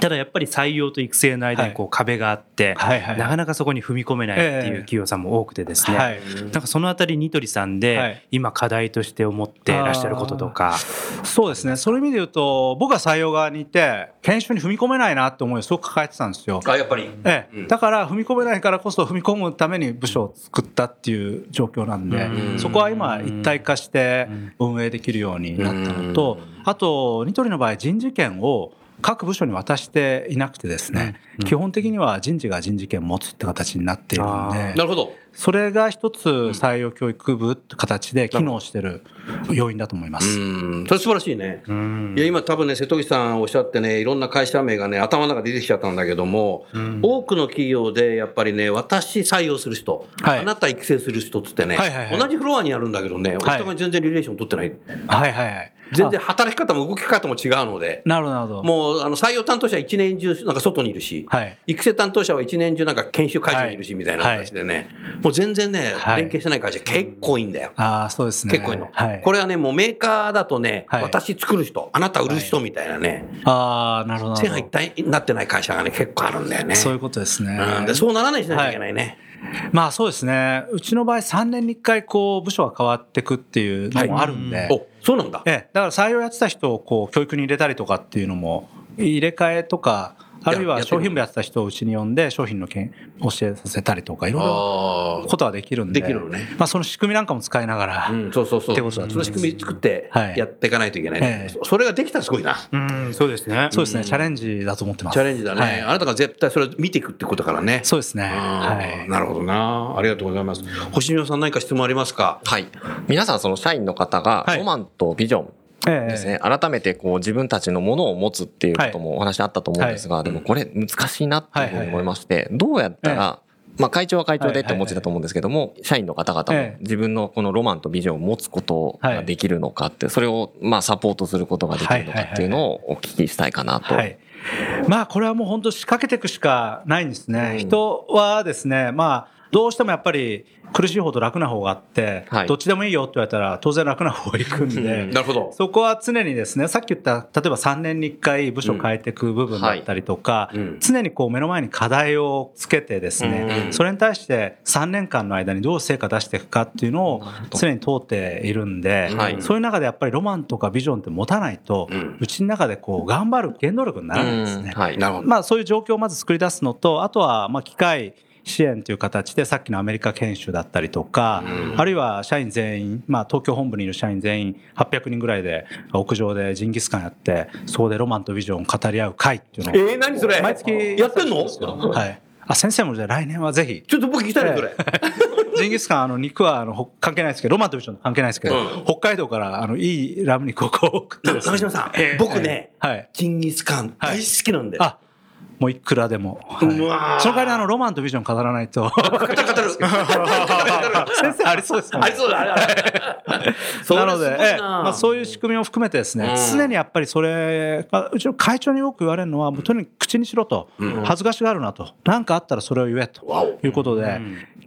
ただやっぱり採用と育成の間にこう壁があって、なかなかそこに踏み込めないっていう企業さんも多くてですね、はい。なんかそのあたりニトリさんはでい。今課題として思ってらっしゃることとか、そうですね。そういう意味で言うと、僕は採用側にいて、研修に踏み込めないなって思いをすごく抱えてたんですよ。あ、やっぱり。ええ、だから踏み込めないからこそ踏み込むために部署を作ったっていう状況なんで、そこは今一体化して運営できるようになったのと、あと、ニトリの場合人事権を各部署に渡していなくてですね、基本的には人事が人事権を持つって形になっているんで、なるほど。それが一つ採用教育部って形で機能してる要因だと思います。うん、それ素晴らしいね。いや、今多分ね、瀬戸口さんおっしゃってね、いろんな会社名がね、頭の中で出てきちゃったんだけども、多くの企業でやっぱりね、私採用する人、はい。あなた育成する人っつってね、はいはいはい。同じフロアにあるんだけどね、お互い全然リレーション取ってない。はいはいはい。全然働き方も動き方も違うので、なるほど。もうあの採用担当者は一年中なんか外にいるし、はい。育成担当者は一年中なんか研修会場にいるしみたいな形でね、もう全然ね、はい連携してない会社結構いいんだよ。ああ、そうですね。結構いいの。はい。これはね、もうメーカーだとね、はい私作る人、あなた売る人みたいなね、ああ、なるほど。線が一体になってない会社がね、結構あるんだよね。そういうことですね。うんでそうならないしなきゃいけないね。まあそうですね。うちの場合3年に1回こう部署が変わっていくっていうのもあるんで。お、そうなんだ。ええ、だから採用やってた人をこう教育に入れたりとかっていうのも入れ替えとかあるいは商品部やってた人をうちに呼んで商品の件教えさせたりとかいろいろ。ことはできるんでできるのねまあその仕組みなんかも使いながら、うん、そうそうそう。ってことその仕組み作ってはいやっていかないといけないね、ええそそれができたらすごいな。うん、そうですね。そうですね、チャレンジだと思ってますチャレンジだね、はいあなたが絶対それを見ていくってことからね。そうですねはいなるほどな。ありがとうございます。星野さん何か質問ありますか？はい。皆さん、その社員の方が、はいロマンとビジョンええですね、改めてこう自分たちのものを持つっていうこともお話あったと思うんですが、でもこれ難しいなっていうふうに思いまして、どうやったら、まあ会長は会長でってお持ちだと思うんですけども、社員の方々もええ。自分のこのロマンとビジョンを持つことができるのかって、それをまあサポートすることができるのかっていうのをお聞きしたいかなと。はい。まあこれはもう本当仕掛けていくしかないんですね。人はですね、まあどうしてもやっぱり苦しい方と楽な方があって、はいどっちでもいいよって言われたら当然楽な方行くんで、なるほど。そこは常にですね、さっき言った、例えば3年に1回部署変えていく部分だったりとか、うんうん常にこう目の前に課題をつけてですね、うんそれに対して3年間の間にどう成果出していくかっていうのを常に通っているんで、はいそういう中でやっぱりロマンとかビジョンって持たないと、うんうちの中でこう頑張る原動力にならないんですね。うんはい。なるほど。まあそういう状況をまず作り出すのと、あとはまあ機械支援という形でさっきのアメリカ研修だったりとか、あるいは社員全員、まあ東京本部にいる社員全員800人ぐらいで屋上でジンギスカンやって、そこでロマンとビジョンを語り合う会っていうのをえー、何それ？毎月やってんの？はい。あ、先生もじゃあ来年はぜひ。ちょっと僕聞きたいね、それ。ジンギスカン、あの、肉は、あの、ほ関係ないですけど、ロマンとビジョン関係ないですけど、うん北海道から、あの、いいラム肉をこう送ってね長島さん、僕ね、はい。ジンギスカン大好きなんだよ。あ、もういくらでも。はい。その代わりあの、ロマンとビジョン語らないと。[laughs] 先生ありそうですかありそうだ、なので、ええまあ、そういう仕組みを含めてですね、うん。常にやっぱりそれ、まあうちの会長によく言われるのは、もうとにかく口にしろと、恥ずかしがるなと、何かあったらそれを言えということで、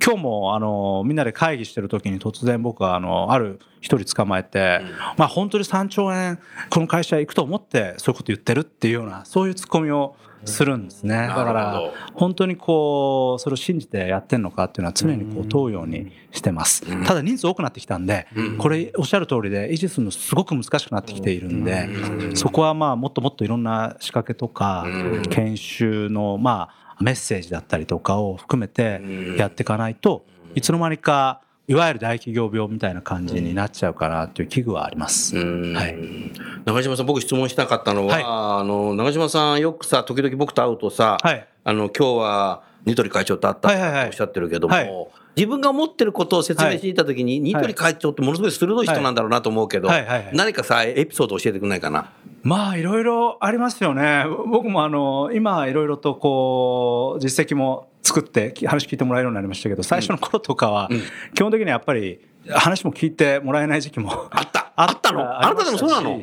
今日もあのみんなで会議してる時に突然僕はあのある一人捕まえて、まあ本当に3兆円この会社行くと思ってそういうこと言ってるっていうようなそういうツッコミをするんですね。だから本当にこうそれを信じてやってんのかっていうのは常にこう問うようにしてます。ただ人数多くなってきたんで、これおっしゃる通りで維持するのすごく難しくなってきているんで、そこはまあもっともっといろんな仕掛けとか研修のまあメッセージだったりとかを含めてやっていかないといつの間にかいわゆる大企業病みたいな感じになっちゃうかなという危惧はあります。はい。長嶋さん、僕質問したかったのは、はいあの、長嶋さんよくさ、時々僕と会うとさ、はいあの、今日は、ニトリ会長と会ったってはいはいはいおっしゃってるけども、はい自分が思ってることを説明しに行った時に、ニトリ会長ってものすごい鋭い人なんだろうなと思うけど、はいはいはい何かさ、エピソード教えてくれないかな？まあいろいろありますよね。僕もあの今いろいろとこう実績も作って話聞いてもらえるようになりましたけど、最初の頃とかは基本的にはやっぱり話も聞いてもらえない時期もあった。[laughs] あったの？あなたでもそうなの？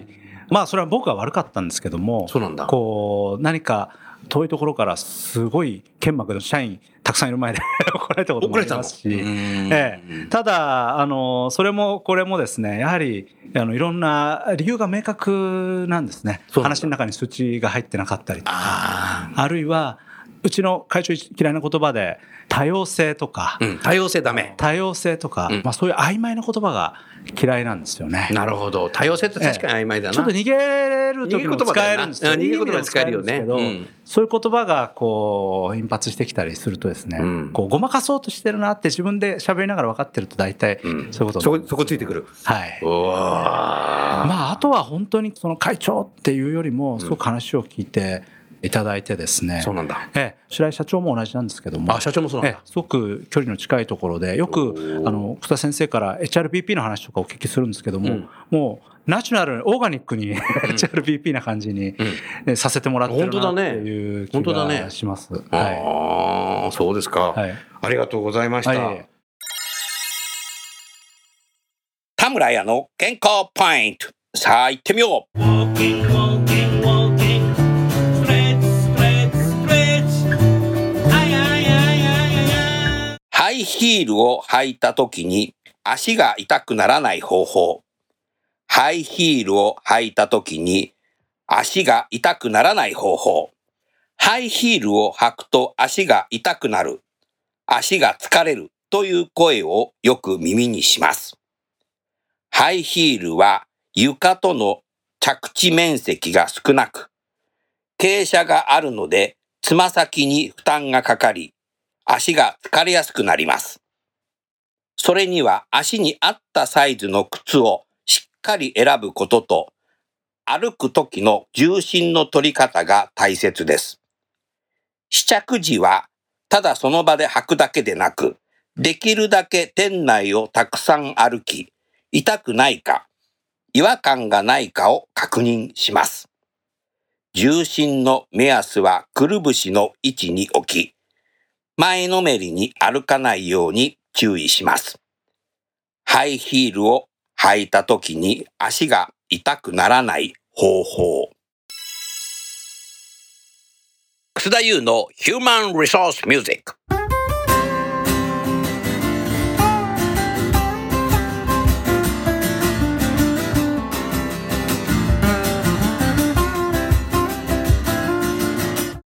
まあそれは僕は悪かったんですけどもそうなんだ。こう何か遠いところからすごい剣幕の社員たくさんいる前で [laughs] 怒られたこともありますし、ええ、ただあのそれもこれもですねやはりあのいろんな理由が明確なんですね。話の中に数値が入ってなかったりとか。あるいはうちの会長嫌いな言葉で多様性とか、うん、多様性ダメ。多様性とか、うん。まあ、そういう曖昧な言葉が嫌いなんですよね。なるほど。多様性って確かに曖昧だな、ちょっと逃げる時も使えるんですよ。逃げ言葉使えるよね。そういう言葉がこう頻発してきたりするとですね、うん。こうごまかそうとしてるなって自分で喋りながら分かってると大体うん。そういうことそこそこついてくる。はい。まああとは本当にその会長っていうよりもすごく話を聞いていただいてですね。そうなんだええ、白井社長も同じなんですけども。あ社長もそうなんだええすごく距離の近いところでよくあの福田先生から HRBP の話とかお聞きするんですけども、うんもうナチュラルオーガニックに HRBP な感じに、えさせてもらってる本当だねなっていう気本当だねがします。はああそうですか、い。はい。ありがとうございました、はい田村屋の健康ポイント。さあ行ってみよう。イヒールを履いた時に足が痛くならない方法。ハイヒールを履いた時に足が痛くならない方法。ハイヒールを履くと足が痛くなる。足が疲れるという声をよく耳にします。ハイヒールは床との着地面積が少なく、傾斜があるのでつま先に負担がかかり、足が疲れやすくなります。それには足に合ったサイズの靴をしっかり選ぶことと、歩く時の重心の取り方が大切です。試着時はただその場で履くだけでなく、できるだけ店内をたくさん歩き、痛くないか、違和感がないかを確認します。重心の目安はくるぶしの位置に置き、前のめりに歩かないように注意します。ハイヒールを履いた時に足が痛くならない方法。楠田優のヒューマンリソースミュージック。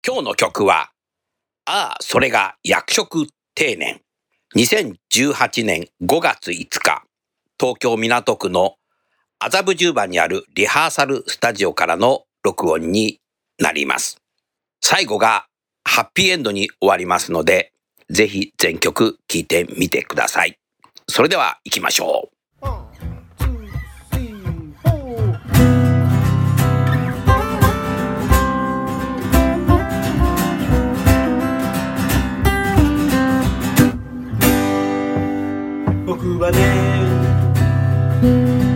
今日の曲は、ああ、それが役職定年。2018年5月5日、東京港区の麻布十番にあるリハーサルスタジオからの録音になります。最後がハッピーエンドに終わりますので、ぜひ全曲聴いてみてください。それでは行きましょう。僕はね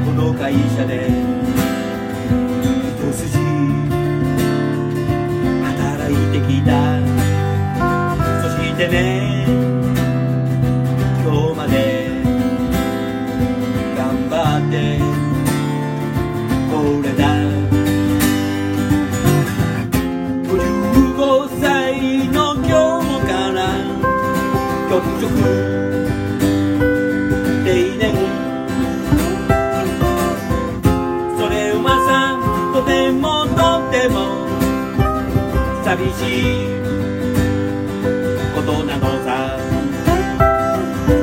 この会社で一筋働いてきた。ことなのさ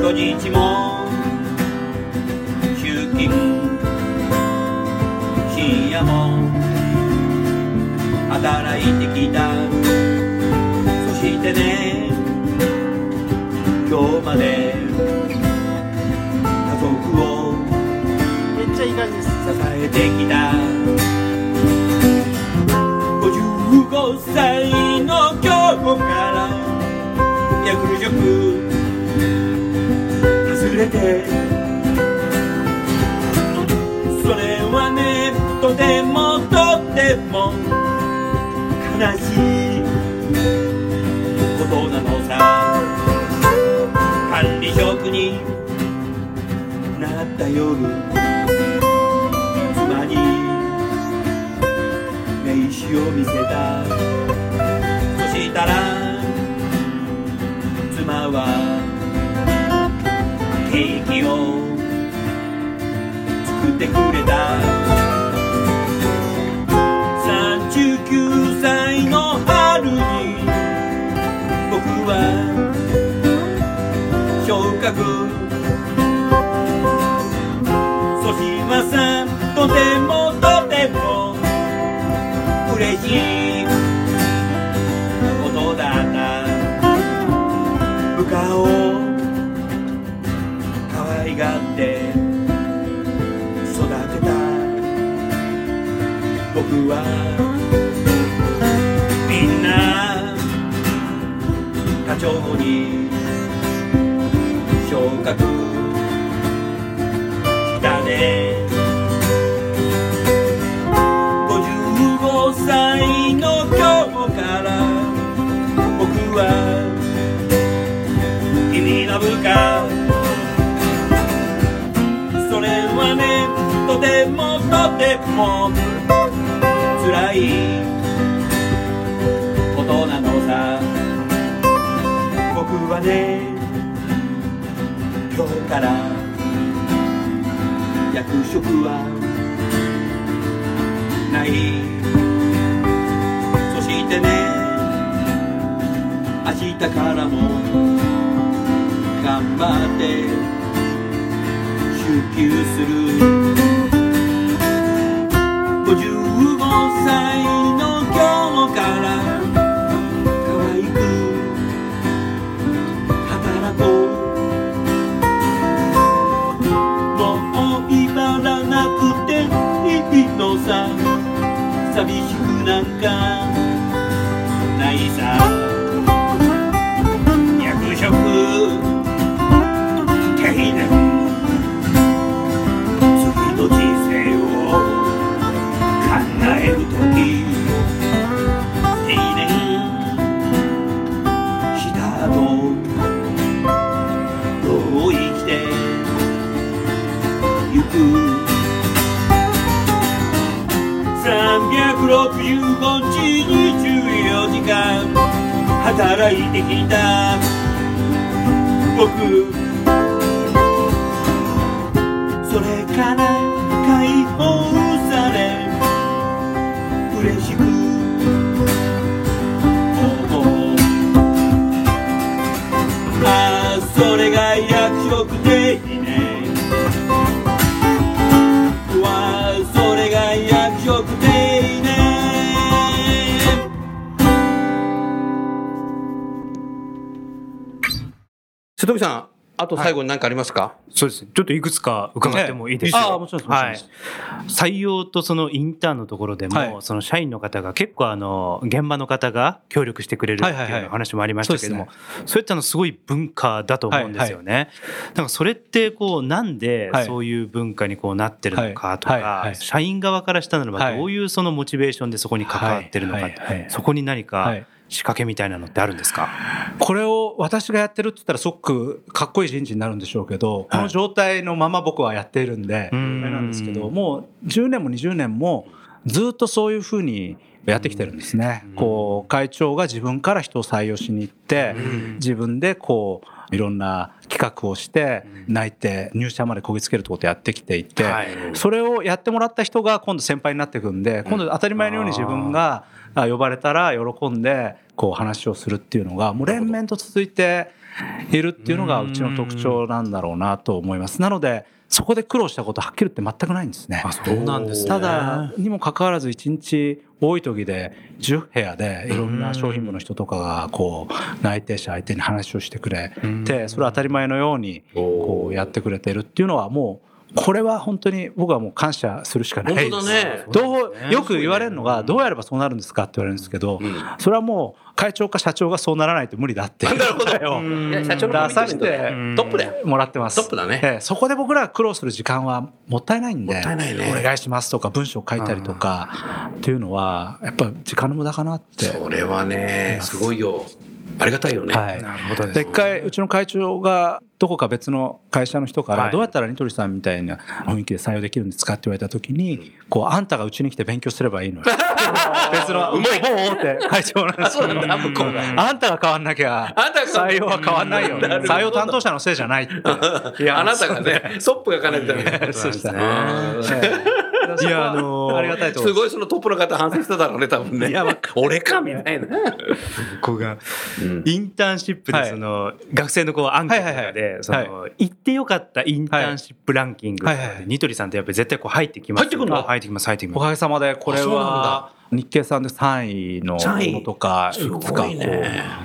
土日も出勤深夜も働いてきたそしてね今日まで家族をめっちゃいい感じです支えてきた55歳の今日から脈力外れて。それはネットでもとっても。悲しいことなのさ。管理職になった夜。妻に。名刺を見せた。そしたらはケーキを作ってくれた。39歳の春に僕は昇格僕はみんな課長に昇格したね55歳の今日から僕は君の部下それはねとてもとても。辛いことなのさ。僕はね今日から役職はない。そしてね明日からも頑張って出勤する。歳の今日から可愛く働こう。もういまらなくていいのさ。寂しくなんか365日24時間働いてきた。僕それから瀬戸口さん、あと最後に何かありますか、そうです。ね。ちょっといくつか伺ってもいいですか、ああ、もちろんはい。採用とそのインターンのところでも、はい。その社員の方が結構あの、現場の方が協力してくれるっていう話もありましたけども、そうそういったのすごい文化だと思うんですよね。なんかそれってこう、なんではい。そういう文化にこうなってるのかとかはい。はい。は、い。社員側からしたならばはい。どういうそのモチベーションでそこに関わってるのかはい。はい。はい、そこに何かはい仕掛けみたいなのってあるんですか？これを私がやってるって言ったらすごくかっこいい人事になるんでしょうけど、この状態のまま僕はやっているんで、あれんなんですけど、もう10年も20年もずっとそういうふうにやってきてるんですね。こう、会長が自分から人を採用しに行って、自分でこう、いろんな企画をして、泣いて入社までこぎつけるってことをやってきていて、はい。それをやってもらった人が今度先輩になっていくんで、今度当たり前のように自分があ呼ばれたら喜んでこう話をするっていうのがもう連綿と続いているっていうのがうちの特徴なんだろうなと思います。なのでそこで苦労したことはっきり言って全くないんですね。そうなんですね。ただにもかかわらず1日多い時で10部屋でいろんな商品部の人とかがこう内定者相手に話をしてくれてそれは当たり前のようにこうやってくれてるっていうのはもうこれは本当に僕はもう感謝するしかないです。本当だねどうよく言われるのがどうやればそうなるんですかって言われるんですけどそれはもう会長か社長がそうならないと無理だっていう答えをいや社長の出させてトップだよ。もらってます。トップだねええそこで僕らが苦労する時間はもったいないんで、お願いしますとか文章を書いたりとかっていうのは、やっぱ時間の無駄かなって。それはね、すごいよ。ありがたいよね。はい。なるほどで一回うちの会長がどこか別の会社の人かはい。らどうやったらニトリさんみたいな雰囲気で採用できるんですかって言われた時にこうあんたがうちに来て勉強すればいいのよ。別のも [laughs] うもう大手会長なんですけどあんたが変わんなきゃあんたが変わん採用は変わんないよ。なるほど。採用担当者のせいじゃないって。[laughs] いやあなたがね、[laughs] ソップがかねてね。そうでしたねいやあのーありがたいとすすごいそのトップの方反省してたろうね、多分ね。俺かみたいな。ここがインターンシップでその学生のこうアンケートとかでその行ってよかったインターンシップランキングニトリさんってやっぱり絶対こう入ってきます入ってくんの入ってきます入ってきますおかげさまでこれは日経さんで3位の3位。ものとかいすくつか入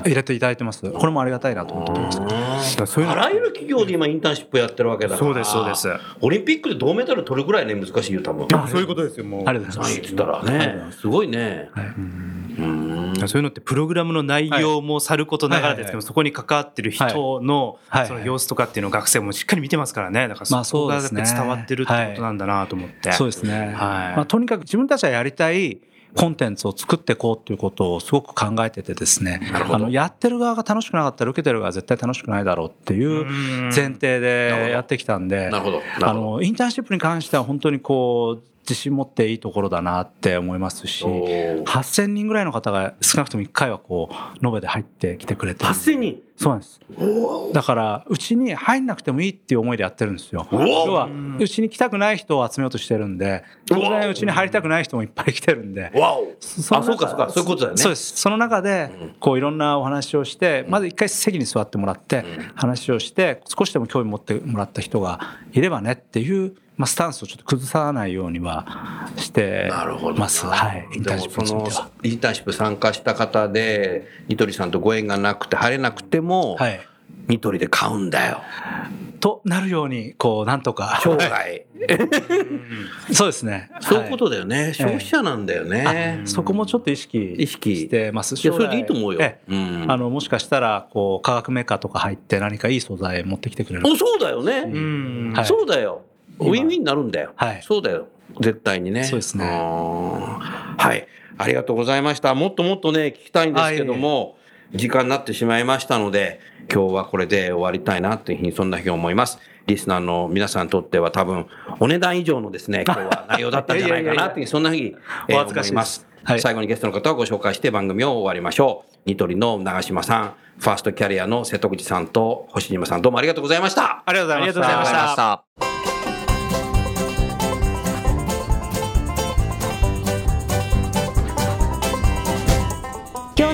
れていただいてます。これもありがたいなと思ってますあらゆる企業で今インターンシップやってるわけだから。そうですそうです。オリンピックで銅メダル取るぐらいね、難しいよ、多分。あそういうことですよもう。ありがとうございます。何言ってたら。ね、すごいね。うん。そういうのってプログラムの内容もさることながらですけど、はい。はいはいそこに関わってる人のはい。その様子とかっていうのを学生もしっかり見てますからね。だからまあそこが伝わってるってことなんだなと思って、そうですね、はい。まあ、とにかく自分たちはやりたいコンテンツを作っていこうっていうことをすごく考えててですねあのやってる側が楽しくなかったら受けてる側は絶対楽しくないだろうっていう前提でやってきたんであのインターンシップに関しては本当にこう自信持っていいところだなって思いますしおー。8000人ぐらいの方が少なくとも1回はこう延べで入ってきてくれてる8000人？そうなんです。だからうちに入んなくてもいいっていう思いでやってるんですよ。お要はうちに来たくない人を集めようとしてるんで当然うちに入りたくない人もいっぱい来てるんで。そのあそうかそうか。そういうことだよね。そうです。その中でこういろんなお話をしてまず一回席に座ってもらって話をして少しでも興味持ってもらった人がいればねっていうまあスタンスをちょっと崩さないようにはしてなるほどな。ます。はい。インターンシップのインターンシップ参加した方で、ニトリさんとご縁がなくて入れなくても、はい。ニトリで買うんだよ。となるようにこうなんとか。生涯。そうですね。そういうことだよね。消費者なんだよね。そこもちょっと意識意識。してます。いや、それでいいと思うよ。ええ。うん。あのもしかしたらこう化学メーカーとか入って何かいい素材持ってきてくれる。おそうだよね。うん。はい。そうだよ。ウィンウィンになるんだよ。はいそうだよ。絶対にね。そうですねんはい。ありがとうございました。もっともっとね、聞きたいんですけども、時間になってしまいましたので、今日はこれで終わりたいなっていうふうに、そんなふうに思います。リスナーの皆さんにとっては多分、お値段以上のですね、[laughs] 今日は内容だったんじゃないかなっていう、そんなふうに、えーお恥ずかしいます。はい最後にゲストの方をご紹介して番組を終わりましょう。ニトリの長島さん、ファーストキャリアの瀬戸口さんと星島さん、どうも。ありがとうございましたありがとうございましたありがとうございました。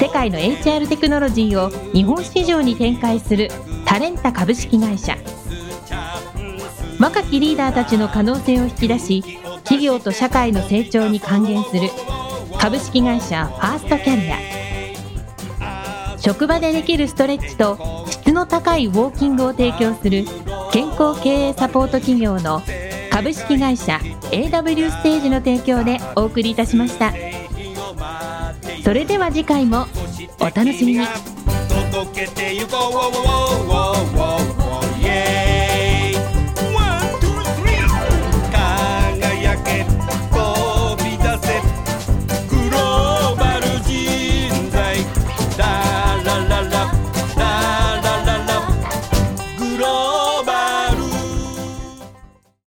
世界の HR テクノロジーを日本市場に展開するタレンタ株式会社。若きリーダーたちの可能性を引き出し企業と社会の成長に還元する株式会社ファーストキャリア。職場でできるストレッチと質の高いウォーキングを提供する健康経営サポート企業の株式会社 AW ステージの提供でお送りいたしました。それでは次回もお楽しみに。届けてゆこう